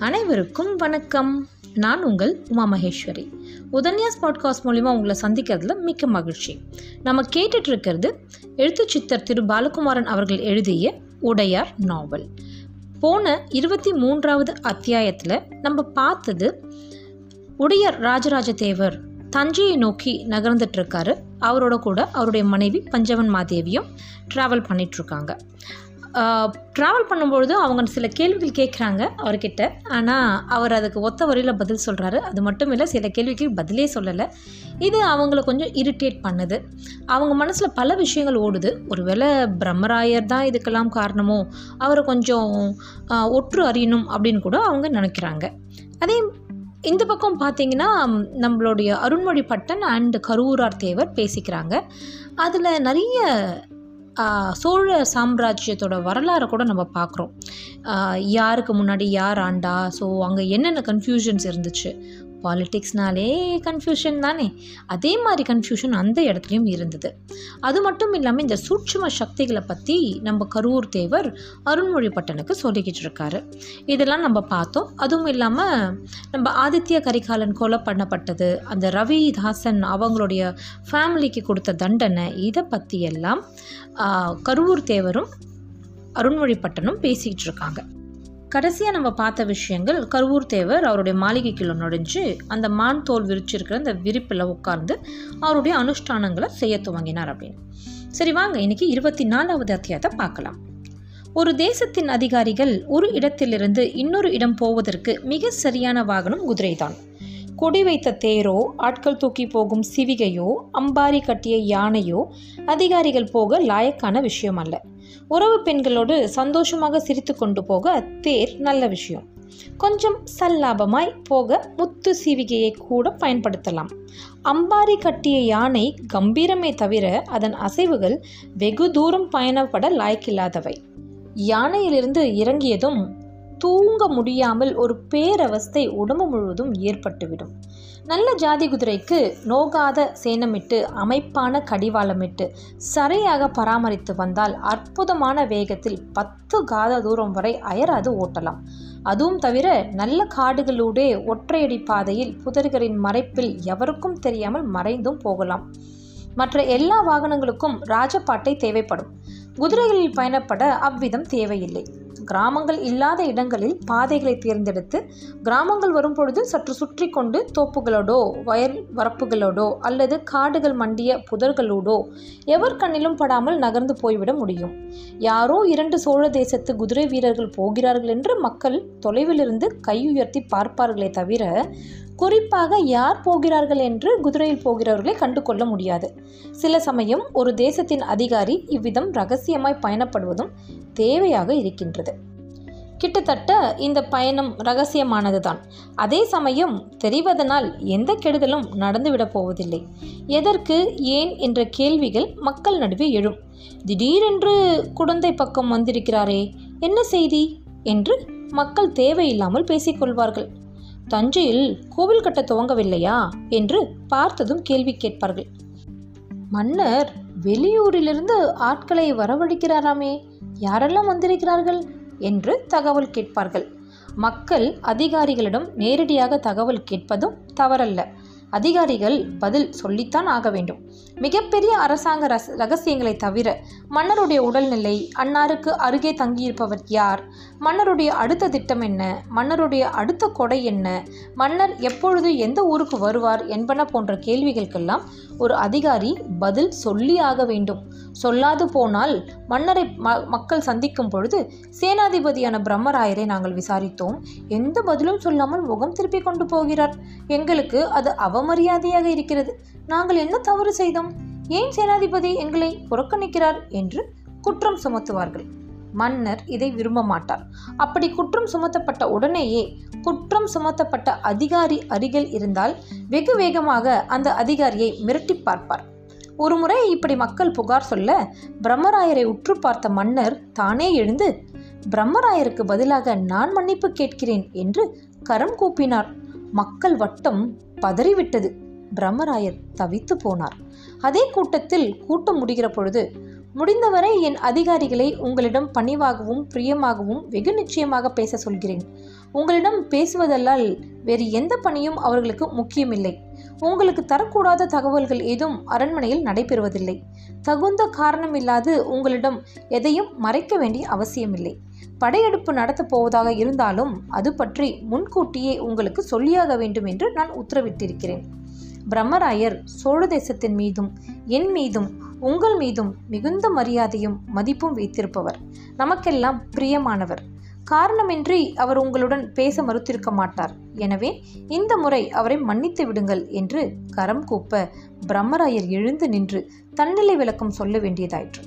அனைவருக்கும் வணக்கம். நான் உங்கள் உமா மகேஸ்வரி. உதன்யாஸ் பாட்காஸ்ட் மூலிமா உங்களை சந்திக்கிறதுல மிக்க மகிழ்ச்சி. நம்ம கேட்டுட்டு இருக்கிறது எழுத்து சித்தர் திரு பாலகுமாரன் அவர்கள் எழுதிய உடையார் நாவல். போன இருபத்தி மூன்றாவது அத்தியாயத்தில் நம்ம பார்த்தது உடையார் ராஜராஜ தேவர் தஞ்சையை நோக்கி நகர்ந்துட்டு இருக்காரு அவரோட கூட அவருடைய மனைவி பஞ்சவன் மாதேவியும் ட்ராவல் பண்ணிகிட்ருக்காங்க ட்ராவல் பண்ணும்பொழுது அவங்க சில கேள்விகள் கேட்குறாங்க அவர்கிட்ட. ஆனால் அவர் அதுக்கு ஒத்த வரியில் பதில் சொல்கிறாரு அது மட்டும் இல்லை சில கேள்விக்கு பதிலே சொல்லலை. இது அவங்கள கொஞ்சம் இரிட்டேட் பண்ணுது. அவங்க மனசில் பல விஷயங்கள் ஓடுது. ஒருவேளை பிரம்மராயர் தான் இதுக்கெல்லாம் காரணமோ அவரை கொஞ்சம் ஒற்று அறியணும் அப்படின்னு கூட அவங்க நினைக்கிறாங்க. அதே இந்த பக்கம் பார்த்தீங்கன்னா நம்மளுடைய அருண்மொழி பட்டன் அண்டு கரூரார் தேவர் பேசிக்கிறாங்க. அதில் நிறைய சோழ சாம்ராஜ்யத்தோட வரலாறை கூட நம்ம பார்க்குறோம். யாருக்கு முன்னாடி யார் ஆண்டா? ஸோ அங்கே என்னென்ன கன்ஃபியூஷன்ஸ் இருந்துச்சு? பாலிட்டிக்ஸ்னாலே கன்ஃபியூஷன் தானே? அதே மாதிரி கன்ஃபியூஷன் அந்த இடத்துலையும் இருந்தது. அது மட்டும் இல்லாமல் இந்த சூட்சும சக்திகளை பற்றி நம்ம கரூர் தேவர் அருண்மொழி பட்டனுக்கு சொல்லிக்கிட்டு இருக்காரு. இதெல்லாம் நம்ம பார்த்தோம். அதுவும் இல்லாமல் நம்ம ஆதித்ய கரிகாலன் கொலை பண்ணப்பட்டது அந்த ரவிதாசன் அவங்களுடைய ஃபேமிலிக்கு கொடுத்த தண்டனை இதை பற்றி எல்லாம் கரூர் தேவரும் அருண்மொழி பட்டனும் இருக்காங்க. கடைசியாக நம்ம பார்த்த விஷயங்கள் கருவூர் தேவர் அவருடைய மாளிகைக்குள்ள நுழைஞ்சு அந்த மான் தோல் விரிச்சிருக்கிற அந்த விரிப்பில் உட்கார்ந்து அவருடைய அனுஷ்டானங்களை செய்ய துவங்கினார் அப்படின்னு. சரி வாங்க இன்னைக்கு இருபத்தி நாலாவது அத்தியாயத்தை பார்க்கலாம். ஒரு தேசத்தின் அதிகாரிகள் ஒரு இடத்திலிருந்து இன்னொரு இடம் போவதற்கு மிக சரியான வாகனம் குதிரைதான். கொடி வைத்த தேரோ ஆட்கள் தூக்கி போகும் சிவிகையோ அம்பாரி கட்டிய யானையோ அதிகாரிகள் போக லாயக்கான விஷயம் அல்ல. உறவு பெண்களோடு சந்தோஷமாக சிரித்து கொண்டு போக தேர் நல்ல விஷயம். கொஞ்சம் சல்லாபமாய் போக முத்து சீவிகையை கூட பயன்படுத்தலாம். அம்பாரி கட்டிய யானை கம்பீரமே தவிர அதன் அசைவுகள் வெகு தூரம் பயணப்பட லாய்க்கில்லாதவை. யானையிலிருந்து இறங்கியதும் தூங்க முடியாமல் ஒரு பேரவஸ்தை உடம்பு முழுவதும் ஏற்பட்டுவிடும். நல்ல ஜாதி குதிரைக்கு நோகாத சேனமிட்டு அமைப்பான கடிவாளமிட்டு சரியாக பராமரித்து வந்தால் அற்புதமான வேகத்தில் பத்து காத தூரம் வரை அயராது ஓட்டலாம். அதுவும் தவிர நல்ல காடுகளூடே ஒற்றையடி பாதையில் புதர்களின் மறைப்பில் எவருக்கும் தெரியாமல் மறைந்தும் போகலாம். மற்ற எல்லா வாகனங்களுக்கும் ராஜபாட்டை தேவைப்படும். குதிரைகளில் பயணப்பட அவ்விதம் தேவையில்லை. கிராமங்கள் இல்லாத இடங்களில் பாதைகளை தேர்ந்தெடுத்து கிராமங்கள் வரும் பொழுது சற்று சுற்றி கொண்டு தோப்புகளோடோ வயல் வரப்புகளோடோ அல்லது காடுகள் மண்டிய புதர்களோடோ எவர் கண்ணிலும் படாமல் நகர்ந்து போய்விட முடியும். யாரோ இரண்டு சோழ தேசத்து குதிரை வீரர்கள் போகிறார்கள் என்று மக்கள் தொலைவிலிருந்து கையுயர்த்தி பார்ப்பார்களே தவிர குறிப்பாக யார் போகிறார்கள் என்று குதிரையில் போகிறவர்களை கண்டு கொள்ள முடியாது. சில சமயம் ஒரு தேசத்தின் அதிகாரி இவ்விதம் ரகசியமாய் பயணப்படுவதும் தேவையாக இருக்கின்றது. கிட்டத்தட்ட இந்த பயணம் ரகசியமானதுதான் அதே சமயம் தெரிவதனால் எந்த கெடுதலும் நடந்துவிடப் போவதில்லை. எதற்கு ஏன் என்ற கேள்விகள் மக்கள் நடுவே எழும். திடீரென்று குடந்தை பக்கம் வந்திருக்கிறாரே என்ன செய்தி? என்று மக்கள் தேவையில்லாமல் பேசிக்கொள்வார்கள். தஞ்சையில் கோவில் கட்ட துவங்கவில்லையா என்று பார்த்ததும் கேள்வி கேட்பார்கள். மன்னர் வெளியூரிலிருந்து ஆட்களை வரவழைக்கிறாராமே யாரெல்லாம் வந்திருக்கிறார்கள் என்று தகவல் கேட்பார்கள். மக்கள் அதிகாரிகளிடம் நேரடியாக தகவல் கேட்பதும் தவறல்ல. அதிகாரிகள் பதில் சொல்லித்தான் ஆக வேண்டும். மிகப்பெரிய அரசாங்க ரஸ் ரகசியங்களை தவிர மன்னருடைய உடல்நிலை அன்னாருக்கு அருகே தங்கியிருப்பவர் யார்? மன்னருடைய அடுத்த திட்டம் என்ன? மன்னருடைய அடுத்த கொடை என்ன? மன்னர் எப்பொழுது எந்த ஊருக்கு வருவார் என்பன போன்ற கேள்விகளுக்கெல்லாம் ஒரு அதிகாரி பதில் சொல்லி ஆக வேண்டும். சொல்லாது போனால் மன்னரை ம மக்கள் சந்திக்கும் பொழுது சேனாதிபதியான பிரம்மராயரை நாங்கள் விசாரித்தோம். எந்த பதிலும் சொல்லாமல் முகம் திருப்பி கொண்டு போகிறார். எங்களுக்கு அது அவமரியாதையாக இருக்கிறது. நாங்கள் என்ன தவறு செய்தோம்? ஏன் சேனாதிபதி எங்களை புறக்கணிக்கிறார் என்று குற்றம் சுமத்துவார்கள். மன்னர் இதை விரும்ப மாட்டார். அப்படி குற்றம் சுமத்தப்பட்ட உடனேயே குற்றம் சுமத்தப்பட்ட அதிகாரி அருகில் இருந்தால் வெகு வேகமாக அந்த அதிகாரியை மிரட்டி பார்ப்பார். ஒருமுறை இப்படி மக்கள் புகார் சொல்ல பிரம்மராயரை உற்று பார்த்த மன்னர் தானே எழுந்து பிரம்மராயருக்கு பதிலாக நான் மன்னிப்பு கேட்கிறேன் என்று கரம் கூப்பினார். மக்கள் வட்டம் பதறிவிட்டது. பிரம்மராயர் தவித்து போனார். அதே கூட்டத்தில் கூட்டம் முடிகிற பொழுது முடிந்தவரை என் அதிகாரிகளை உங்களிடம் பணிவாகவும் பிரியமாகவும் வெகு நிச்சயமாக பேச சொல்கிறேன். உங்களிடம் பேசுவதல்லால் வேறு எந்த பணியும் அவர்களுக்கு முக்கியமில்லை. உங்களுக்கு தரக்கூடாத தகவல்கள் ஏதும் அரண்மனையில் நடைபெறுவதில்லை. தகுந்த காரணமில்லாது உங்களிடம் எதையும் மறைக்க வேண்டிய அவசியமில்லை. படையெடுப்பு நடத்தப் போவதாக இருந்தாலும் அது பற்றி முன்கூட்டியே உங்களுக்கு சொல்லியாக வேண்டும் என்று நான் உத்தரவிட்டிருக்கிறேன். பிரம்மராயர் சோழ தேசத்தின் மீதும் என் மீதும் உங்கள் மீதும் மிகுந்த மரியாதையும் மதிப்பும் வைத்திருப்பவர். நமக்கெல்லாம் பிரியமானவர். காரணமின்றி அவர் உங்களுடன் பேச மறுத்திருக்க மாட்டார். எனவே இந்த முறை அவரை மன்னித்து விடுங்கள் என்று கரம் கூப்ப பிரம்மராயர் எழுந்து நின்று தன்னிலை விளக்கம் சொல்ல வேண்டியதாயிற்று.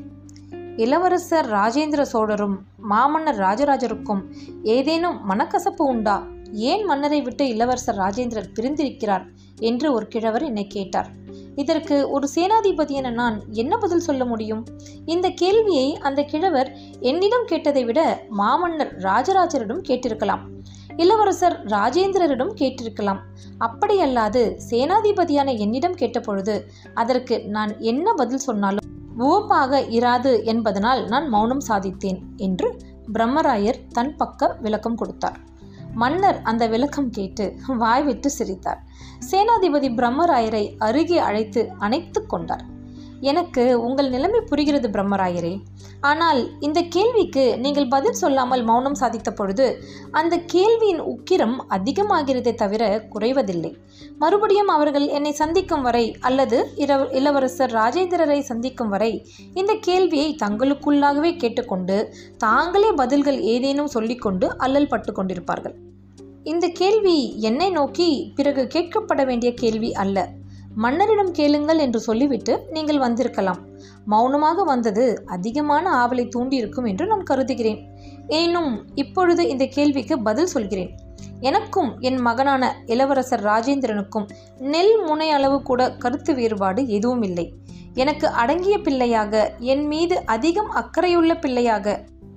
இளவரசர் ராஜேந்திர சோழரும் மாமன்னர் ராஜராஜருக்கும் ஏதேனும் மனக்கசப்பு உண்டா? ஏன் மன்னரை விட்டு இளவரசர் ராஜேந்திரர் பிரிந்திருக்கிறார்? என்று ஒரு கிழவர் என்னை கேட்டார். இதற்கு ஒரு சேனாதிபதி என நான் என்ன பதில் சொல்ல முடியும்? இந்த கேள்வியை அந்த கிழவர் என்னிடம் கேட்டதை விட மாமன்னர் ராஜராஜரிடம் கேட்டிருக்கலாம். இளவரசர் ராஜேந்திரரிடம் கேட்டிருக்கலாம். அப்படியல்லாது சேனாதிபதியான என்னிடம் கேட்டபொழுது அதற்கு நான் என்ன பதில் சொன்னாலும் உவப்பாக இராது என்பதனால் நான் மௌனம் சாதித்தேன் என்று பிரம்மராயர் தன் பக்க விளக்கம் கொடுத்தார். மன்னர் அந்த விளக்கம் கேட்டு வாய்விட்டு சிரித்தார். சேனாதிபதி பிரம்மராயரை அருகே அழைத்து அணைத்து கொண்டார். எனக்கு உங்கள் நிலைமை புரிகிறது பிரம்மராயரே. ஆனால் இந்த கேள்விக்கு நீங்கள் பதில் சொல்லாமல் மௌனம் சாதித்த பொழுது அந்த கேள்வியின் உக்கிரம் அதிகமாகிறதே தவிர குறைவதில்லை. மறுபடியும் அவர்கள் என்னை சந்திக்கும் வரை அல்லது இரவு இளவரசர் ராஜேந்திரரை சந்திக்கும் வரை இந்த கேள்வியை தங்களுக்குள்ளாகவே கேட்டுக்கொண்டு தாங்களே பதில்கள் ஏதேனும் சொல்லிக்கொண்டு அல்லல் பட்டு கொண்டிருப்பார்கள் இந்த கேள்வி என்னை நோக்கி பிறகு கேட்கப்பட வேண்டிய கேள்வி அல்ல. மன்னரிடம் கேளுங்கள் என்று சொல்லிவிட்டு நீங்கள் வந்திருக்கலாம். மௌனமாக வந்தது அதிகமான ஆவலை தூண்டியிருக்கும் என்று நான் கருதுகிறேன். எனினும் இப்பொழுது இந்த கேள்விக்கு பதில் சொல்கிறேன். எனக்கும் என் மகனான இளவரசர் ராஜேந்திரனுக்கும் நெல் முனை அளவு கூட கருத்து வேறுபாடு எதுவும் இல்லை எனக்கு அடங்கிய பிள்ளையாக என் மீது அதிகம் அக்கறையுள்ள பிள்ளையாக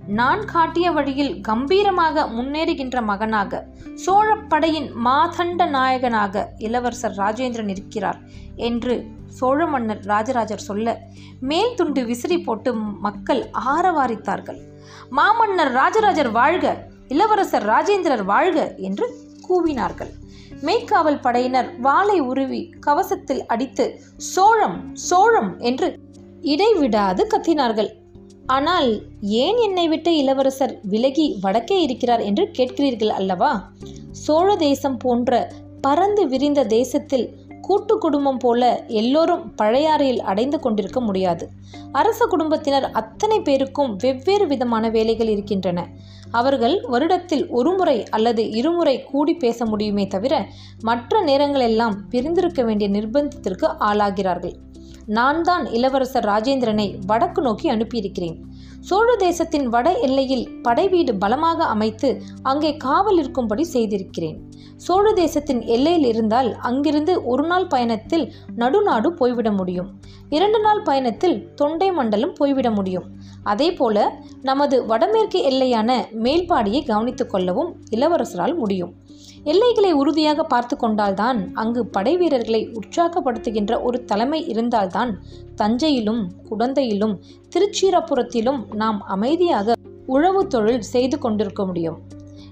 நான் காட்டிய வழியில் கம்பீரமாக முன்னேறுகின்ற மகனாக சோழப்படையின் மாதண்ட நாயகனாக இளவரசர் ராஜேந்திரன் இருக்கிறார் என்று சோழ மன்னர் ராஜராஜர் சொல்ல மேல் துண்டு விசிறி போட்டு மக்கள் ஆரவாரித்தார்கள். மாமன்னர் ராஜராஜர் வாழ்க இளவரசர் ராஜேந்திரர் வாழ்க என்று கூவினார்கள். மெய்க்காவல் படையினர் வாளை உருவி கவசத்தில் அடித்து சோழம் சோழம் என்று இடைவிடாது கத்தினார்கள். ஆனால் ஏன் என்னை விட்டு இளவரசர் விலகி வடக்கே இருக்கிறார் என்று கேட்கிறீர்கள் அல்லவா? சோழ தேசம் போன்ற பறந்து விரிந்த தேசத்தில் கூட்டு குடும்பம் போல எல்லோரும் பழையாறையில் அடைந்து கொண்டிருக்க முடியாது. அரச குடும்பத்தினர் அத்தனை பேருக்கும் வெவ்வேறு விதமான வேலைகள் இருக்கின்றன. அவர்கள் வருடத்தில் ஒருமுறை அல்லது இருமுறை கூடி பேச முடியுமே தவிர மற்ற நேரங்களெல்லாம் பிரிந்திருக்க வேண்டிய நிர்பந்தத்திற்கு ஆளாகிறார்கள். நான் தான் இளவரசர் ராஜேந்திரனை வடக்கு நோக்கி அனுப்பியிருக்கிறேன். சோழ தேசத்தின் வட எல்லையில் படைவீடு பலமாக அமைத்து அங்கே காவல் இருக்கும்படி செய்திருக்கிறேன். சோழ தேசத்தின் எல்லையில் இருந்தால் அங்கிருந்து ஒரு நாள் பயணத்தில் நடுநாடு போய்விட முடியும். இரண்டு நாள் பயணத்தில் தொண்டை மண்டலம் போய்விட முடியும். அதே போல நமது வடமேற்கு எல்லையான மேல்பாடியை கவனித்துக் கொள்ளவும் இளவரசரால் முடியும். எல்லைகளை உறுதியாக பார்த்து கொண்டால்தான் அங்கு படை வீரர்களை உற்சாகப்படுத்துகின்ற ஒரு தலைமை இருந்தால்தான் தஞ்சையிலும் குடந்தையிலும் திருச்சீரப்புறத்திலும் நாம் அமைதியாக உழவு தொழில் செய்து கொண்டிருக்க முடியும்.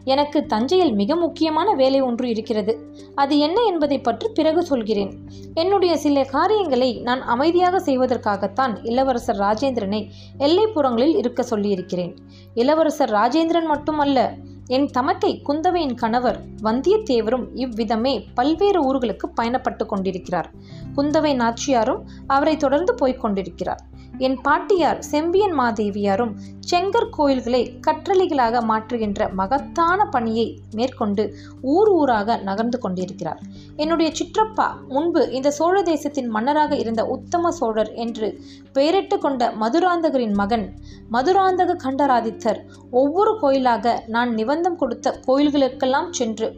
எனக்கு தஞ்சையில் மிக முக்கியமான வேலை ஒன்று இருக்கிறது. அது என்ன என்பதை பற்றி பிறகு சொல்கிறேன். என்னுடைய சில காரியங்களை நான் அமைதியாக செய்வதற்காகத்தான் இளவரசர் ராஜேந்திரனை எல்லைப்புறங்களில் இருக்க சொல்லியிருக்கிறேன். இளவரசர் ராஜேந்திரன் மட்டுமல்ல என் தமக்கை குந்தவையின் கணவர் வந்தியத்தேவரும் இவ்விதமே பல்வேறு ஊர்களுக்கு பயணப்பட்டு கொண்டிருக்கிறார். குந்தவை நாச்சியாரும் அவரை தொடர்ந்து போய்க் கொண்டிருக்கிறார். என் பாட்டியார் செம்பியன் மாதேவியாரும் செங்கற் கோயில்களை கற்றளிகளாக மாற்றுகின்ற மகத்தான பணியை மேற்கொண்டு ஊர் ஊராக நகர்ந்து கொண்டிருக்கிறார். என்னுடைய சிற்றப்பா முன்பு இந்த சோழ தேசத்தின் மன்னராக இருந்த உத்தம சோழர் என்று பெயரிட்டு கொண்ட மதுராந்தகரின் மகன் மதுராந்தக கண்டராதித்தர் ஒவ்வொரு கோயிலாக நான் நிபந்தம் கொடுத்த கோயில்களுக்கெல்லாம் சென்று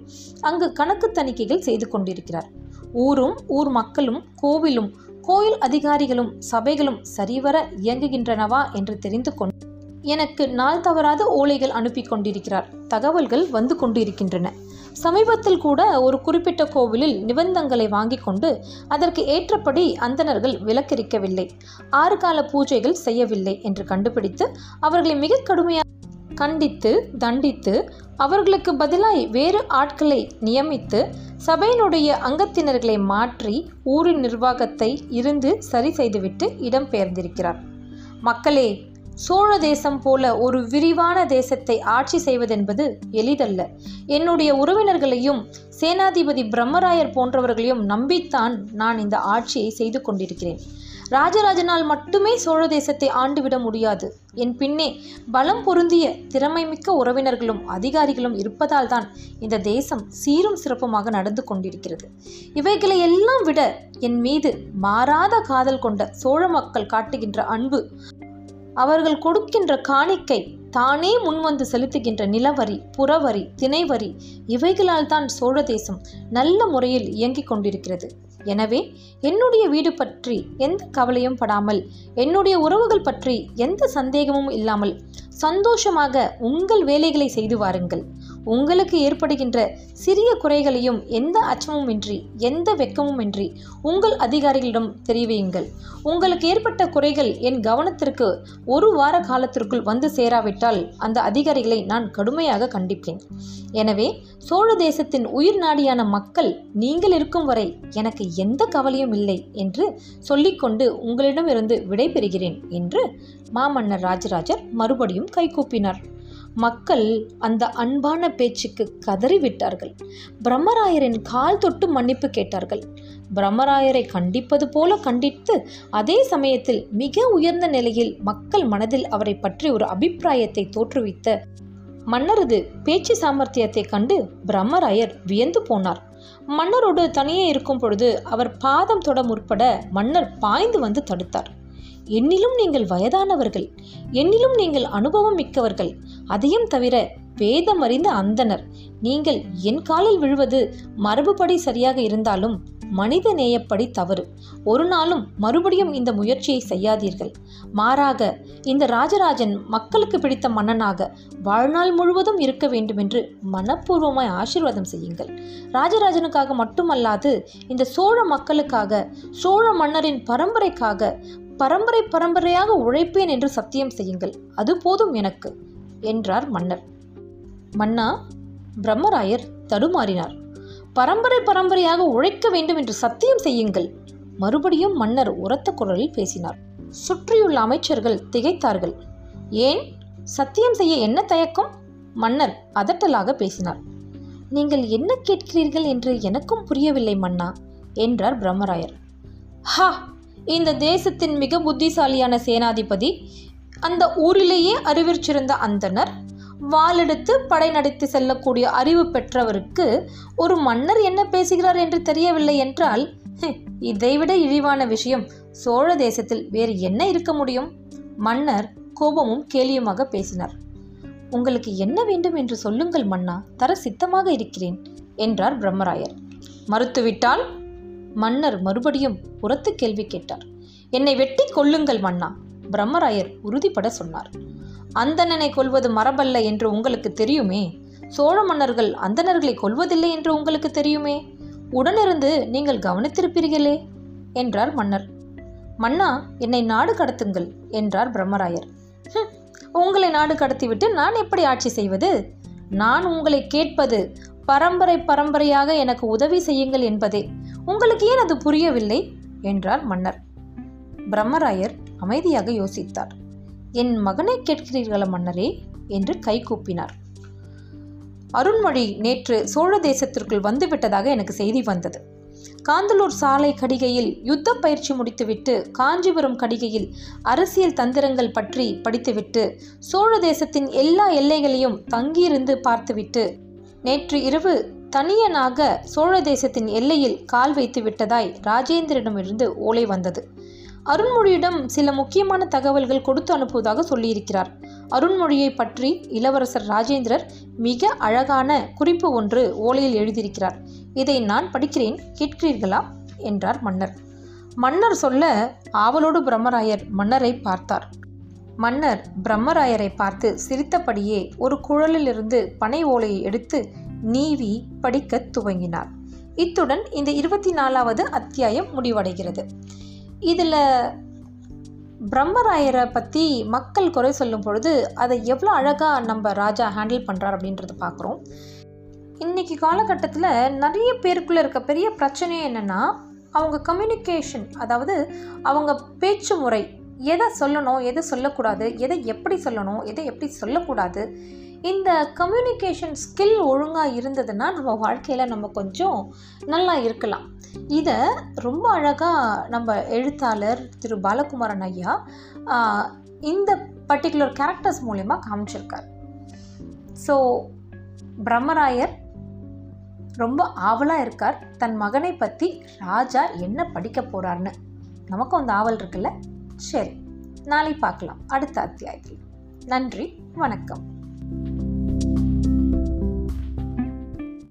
அங்கு கணக்கு தணிக்கைகள் செய்து கொண்டிருக்கிறார். ஊரும் ஊர் மக்களும் கோவிலும் கோயில் அதிகாரிகளும் சபைகளும் சரிவர இயங்குகின்றனவா என்று தெரிந்து கொண்டு எனக்கு நாள் தவறாத ஓலைகள் அனுப்பி கொண்டிருக்கிறார். தகவல்கள் வந்து கொண்டிருக்கின்றன. சமீபத்தில் கூட ஒரு குறிப்பிட்ட கோவிலில் நிபந்தங்களை வாங்கி கொண்டு அதற்கு ஏற்றபடி அந்தணர்கள் விலக்கரிக்கவில்லை ஆறு கால பூஜைகள் செய்யவில்லை என்று கண்டுபிடித்து அவர்களை மிக கடுமையாக கண்டித்து தண்டித்து அவர்களுக்கு பதிலாய் வேறு ஆட்களை நியமித்து சபையினுடைய அங்கத்தினர்களை மாற்றி ஊரின் நிர்வாகத்தை இருந்து சரி செய்துவிட்டு இடம்பெயர்ந்திருக்கிறார் மக்களே சோழ தேசம் போல ஒரு விரிவான தேசத்தை ஆட்சி செய்வதென்பது எளிதல்ல. என்னுடைய உறவினர்களையும் சேனாதிபதி பிரம்மராயர் போன்றவர்களையும் நம்பித்தான் நான் இந்த ஆட்சியை செய்து கொண்டிருக்கிறேன். ராஜராஜனால் மட்டுமே சோழ தேசத்தை ஆண்டுவிட முடியாது. என் பின்னே பலம் பொருந்திய திறமைமிக்க உறவினர்களும் அதிகாரிகளும் இருப்பதால் தான் இந்த தேசம் சீரும் சிறப்புமாக நடந்து கொண்டிருக்கிறது. இவைகளை எல்லாம் விட என் மீது மாறாத காதல் கொண்ட சோழ மக்கள் காட்டுகின்ற அன்பு அவர்கள் கொடுக்கின்ற காணிக்கை தானே முன்வந்து செலுத்துகின்ற நிலவரி புறவரி திணைவரி இவைகளால் தான் சோழ தேசம் நல்ல முறையில் இயங்கிக் கொண்டிருக்கிறது. எனவே என்னுடைய வீடு பற்றி எந்த கவலையும் படாமல் என்னுடைய உறவுகள் பற்றி எந்த சந்தேகமும் இல்லாமல் சந்தோஷமாக உங்கள் வேலைகளை செய்து வாருங்கள். உங்களுக்கு ஏற்படுகின்ற சிறிய குறைகளையும் எந்த அச்சமும் இன்றி எந்த வெக்கமும் இன்றி உங்கள் அதிகாரிகளிடம் தெரிவியுங்கள். உங்களுக்கு ஏற்பட்ட குறைகள் என் கவனத்திற்கு ஒரு வார காலத்திற்குள் வந்து சேராவிட்டால் அந்த அதிகாரிகளை நான் கடுமையாக கண்டிப்பேன். எனவே சோழ தேசத்தின் உயிர் நாடியான மக்கள் நீங்கள் இருக்கும் வரை எனக்கு எந்த கவலையும் இல்லை என்று சொல்லிக்கொண்டு உங்களிடமிருந்து விடைபெறுகிறேன் என்று மாமன்னர் ராஜராஜர் மறுபடியும் கைகூப்பினார். மக்கள் அந்த அன்பான பேச்சுக்கு கதறிவிட்டார்கள். பிரம்மராயரின் கால் தொட்டு மன்னிப்பு கேட்டார்கள். பிரம்மராயரை கண்டிப்பது போல கண்டித்து அதே சமயத்தில் மிக உயர்ந்த நிலையில் மக்கள் மனதில் அவரை பற்றி ஒரு அபிப்பிராயத்தை தோற்றுவித்த மன்னரது பேச்சு சாமர்த்தியத்தை கண்டு பிரம்மராயர் வியந்து போனார். மன்னரோடு தனியே இருக்கும் பொழுது அவர் பாதம் தொட முற்பட மன்னர் பாய்ந்து வந்து தடுத்தார். என்னிலும் நீங்கள் வயதானவர்கள் என்னிலும் நீங்கள் அனுபவம் மிக்கவர்கள். அதையும் தவிர வேதம் அறிந்த அந்தனர் நீங்கள் என் காலில் விழுவது மரபுப்படி சரியாக இருந்தாலும் மனித நேயப்படி தவறு. ஒரு நாளும் மறுபடியும் இந்த முயற்சியை செய்யாதீர்கள். மாறாக இந்த ராஜராஜன் மக்களுக்கு பிடித்த மன்னனாக வாழ்நாள் முழுவதும் இருக்க வேண்டுமென்று மனப்பூர்வமாய் ஆசீர்வாதம் செய்யுங்கள். ராஜராஜனுக்காக மட்டுமல்லாது இந்த சோழ மக்களுக்காக சோழ மன்னரின் பரம்பரைக்காக பரம்பரை பரம்பரையாக உழைப்பேன் என்று சத்தியம் செய்யுங்கள். அது போதும் எனக்கு என்றார் மன்னர். மன்னா பிரம்மராயர் தடுமாறினார். பரம்பரை பரம்பரையாக உழைக்க வேண்டும் என்று சத்தியம் செய்யுங்கள் மறுபடியும் மன்னர் உரத்த குரலில் பேசினார். சுற்றியுள்ள அமைச்சர்கள் திகைத்தார்கள். ஏன்? சத்தியம் செய்ய என்ன தயக்கம்? மன்னர் அதட்டலாக பேசினார். நீங்கள் என்ன கேட்கிறீர்கள் என்று எனக்கும் புரியவில்லை மன்னா என்றார் பிரம்மராயர். ஹா! இந்த தேசத்தின் மிக புத்திசாலியான சேனாதிபதி அந்த ஊரிலேயே அறிவிச்சிருந்த அந்தனர் வாளெடுத்து படை நடத்தி செல்லக்கூடிய அறிவு பெற்றவருக்கு ஒரு மன்னர் என்ன பேசுகிறார் என்று தெரியவில்லை என்றால் இதைவிட இழிவான விஷயம் சோழ தேசத்தில் வேறு என்ன இருக்க முடியும்? மன்னர் கோபமும் கேலியுமாக பேசினார். உங்களுக்கு என்ன வேண்டும் என்று சொல்லுங்கள் மன்னா தர சித்தமாக இருக்கிறேன் என்றார் பிரம்மராயர். மறுத்துவிட்டால்? மன்னர் மறுபடியும் புறத்து கேள்வி கேட்டார். என்னை வெட்டி கொல்லுங்கள் மன்னா பிரம்மராயர் உறுதிப்பட சொன்னார். அந்தணனை கொல்வது மரபல்ல என்று உங்களுக்கு தெரியுமே. சோழ மன்னர்கள் அந்தணர்களை கொல்வதில்லை என்று உங்களுக்கு தெரியுமே. உடனிருந்து நீங்கள் கவனித்திருப்பீர்களே என்றார் மன்னர். மன்னா என்னை நாடு கடத்துங்கள் என்றார் பிரம்மராயர். உங்களை நாடு கடத்திவிட்டு நான் எப்படி ஆட்சி செய்வது? நான் உங்களை கேட்பது பரம்பரை பரம்பரையாக எனக்கு உதவி செய்யுங்கள் என்பதே. உங்களுக்கு ஏன் அது புரியவில்லை? என்றார் மன்னர். பிரம்மராயர் அமைதியாக யோசித்தார். என் மகனை கேட்கிறீர்களா மன்னரே? என்று கை கூப்பினார். அருண்மொழி நேற்று சோழ தேசத்திற்குள் வந்துவிட்டதாக எனக்கு செய்தி வந்தது. காந்தலூர் சாலை கடிகையில் யுத்த பயிற்சி முடித்துவிட்டு காஞ்சிபுரம் கடிகையில் அரசியல் தந்திரங்கள் பற்றி படித்துவிட்டு சோழ தேசத்தின் எல்லா எல்லைகளையும் தங்கியிருந்து பார்த்துவிட்டு நேற்று இரவு தனியனாக சோழ தேசத்தின் எல்லையில் கால் வைத்து விட்டதாய் ராஜேந்திரனிடமிருந்து ஓலை வந்தது. அருண்மொழியிடம் சில முக்கியமான தகவல்கள் கொடுத்து அனுப்புவதாக சொல்லியிருக்கிறார். அருண்மொழியை பற்றி இளவரசர் ராஜேந்திரர் மிக அழகான குறிப்பு ஒன்று ஓலையில் எழுதியிருக்கிறார். இதை நான் படிக்கிறேன் கேட்கிறீர்களா? என்றார் மன்னர். மன்னர் சொல்ல ஆவலோடு பிரம்மராயர் மன்னரை பார்த்தார். மன்னர் பிரம்மராயரை பார்த்து சிரித்தபடியே ஒரு குழலிலிருந்து பனை ஓலையை எடுத்து நீவி படிக்கத் துவங்கினார். இத்துடன் இந்த இருபத்தி நாலாவது அத்தியாயம் முடிவடைகிறது. இதில் பிரம்மராயரை பற்றி மக்கள் குறை சொல்லும் பொழுது அதை எவ்வளோ அழகாக நம்ம ராஜா ஹேண்டில் பண்ணுறார் அப்படின்றத பார்க்குறோம் இன்றைக்கி காலகட்டத்தில் நிறைய பேருக்குள்ளே இருக்க பெரிய பிரச்சனை என்னென்னா அவங்க கம்யூனிகேஷன் அதாவது அவங்க பேச்சு முறை எதை சொல்லணும் எதை சொல்லக்கூடாது எதை எப்படி சொல்லணும் எதை எப்படி சொல்லக்கூடாது? இந்த கம்யூனிகேஷன் ஸ்கில் ஒழுங்காக இருந்ததுன்னா நம்ம வாழ்க்கையில் நம்ம கொஞ்சம் நல்லா இருக்கலாம். இதை ரொம்ப அழகாக நம்ம எழுத்தாளர் திரு பாலகுமாரன் ஐயா இந்த பர்டிகுலர் கேரக்டர்ஸ் மூலயமா காமிச்சிருக்கார். ஸோ பிரம்மராயர் ரொம்ப ஆவலாக இருக்கார். தன் மகனை பற்றி ராஜா என்ன படிக்க போகிறார்னு நமக்கும் அந்த ஆவல் இருக்குல்ல? சரி நாளை பார்க்கலாம். அடுத்த அத்தியாயத்தில். நன்றி வணக்கம்.